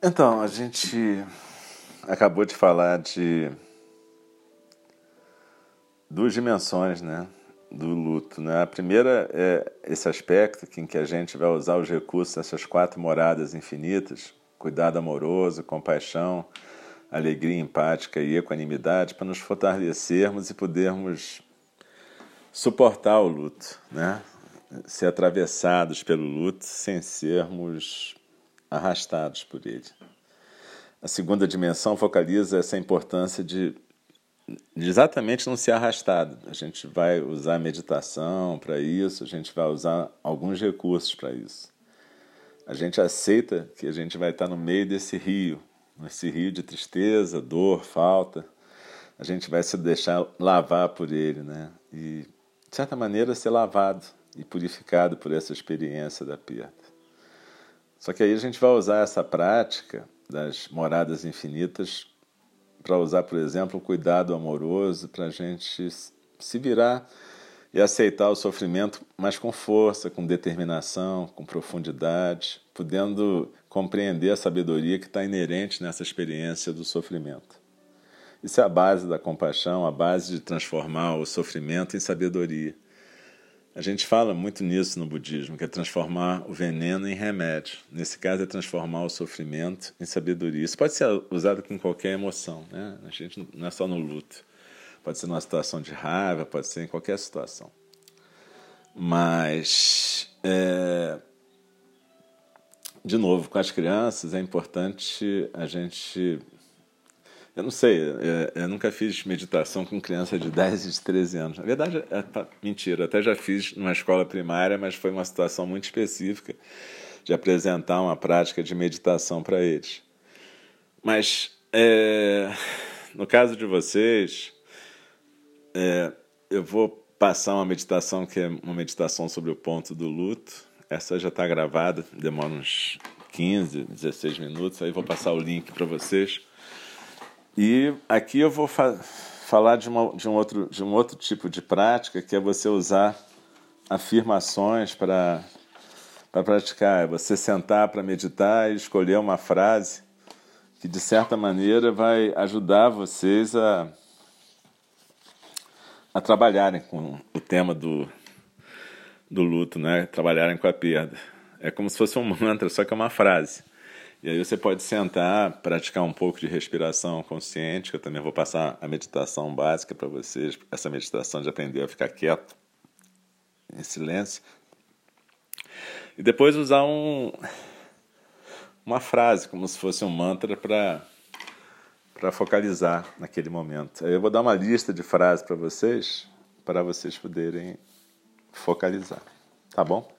Então, a gente acabou de falar de duas dimensões, né, do luto, né? A primeira é esse aspecto em que a gente vai usar os recursos dessas quatro moradas infinitas, cuidado amoroso, compaixão, alegria empática e equanimidade para nos fortalecermos e podermos suportar o luto, né? Ser atravessados pelo luto sem sermos arrastados por ele. A segunda dimensão focaliza essa importância de, exatamente não ser arrastado. A gente vai usar meditação para isso, a gente vai usar alguns recursos para isso. A gente aceita que a gente vai estar no meio desse rio, nesse rio de tristeza, dor, falta. A gente vai se deixar lavar por ele, né? E, de certa maneira, ser lavado e purificado por essa experiência da perda. Só que aí a gente vai usar essa prática das moradas infinitas para usar, por exemplo, o cuidado amoroso para a gente se virar e aceitar o sofrimento, mas com força, com determinação, com profundidade, podendo compreender a sabedoria que está inerente nessa experiência do sofrimento. Isso é a base da compaixão, a base de transformar o sofrimento em sabedoria. A gente fala muito nisso no budismo, que é transformar o veneno em remédio. Nesse caso, é transformar o sofrimento em sabedoria. Isso pode ser usado com qualquer emoção, né? A gente não é só no luto. Pode ser numa situação de raiva, pode ser em qualquer situação. Mas, é... de novo, com as crianças é importante a gente eu não sei, eu, eu, nunca fiz meditação com criança de 10 e de 13 anos. Na verdade, é, tá, mentira, até já fiz numa escola primária, mas foi uma situação muito específica de apresentar uma prática de meditação para eles. Mas, é, no caso de vocês, é, eu vou passar uma meditação que é uma meditação sobre o ponto do luto. Essa já está gravada, demora uns 15, 16 minutos, aí vou passar o link para vocês. E aqui eu vou fa falar de, uma, de, um outro, de um outro tipo de prática, que é você usar afirmações para praticar, é você sentar para meditar e escolher uma frase que de certa maneira vai ajudar vocês a, a trabalharem com o tema do, do luto, né? trabalharem com a perda. É como se fosse um mantra, só que é uma frase. E aí você pode sentar, praticar um pouco de respiração consciente, que eu também vou passar a meditação básica para vocês, essa meditação de aprender a ficar quieto, em silêncio. E depois usar um, uma frase, como se fosse um mantra para para focalizar naquele momento. Eu vou dar uma lista de frases para vocês, para vocês poderem focalizar. Tá bom?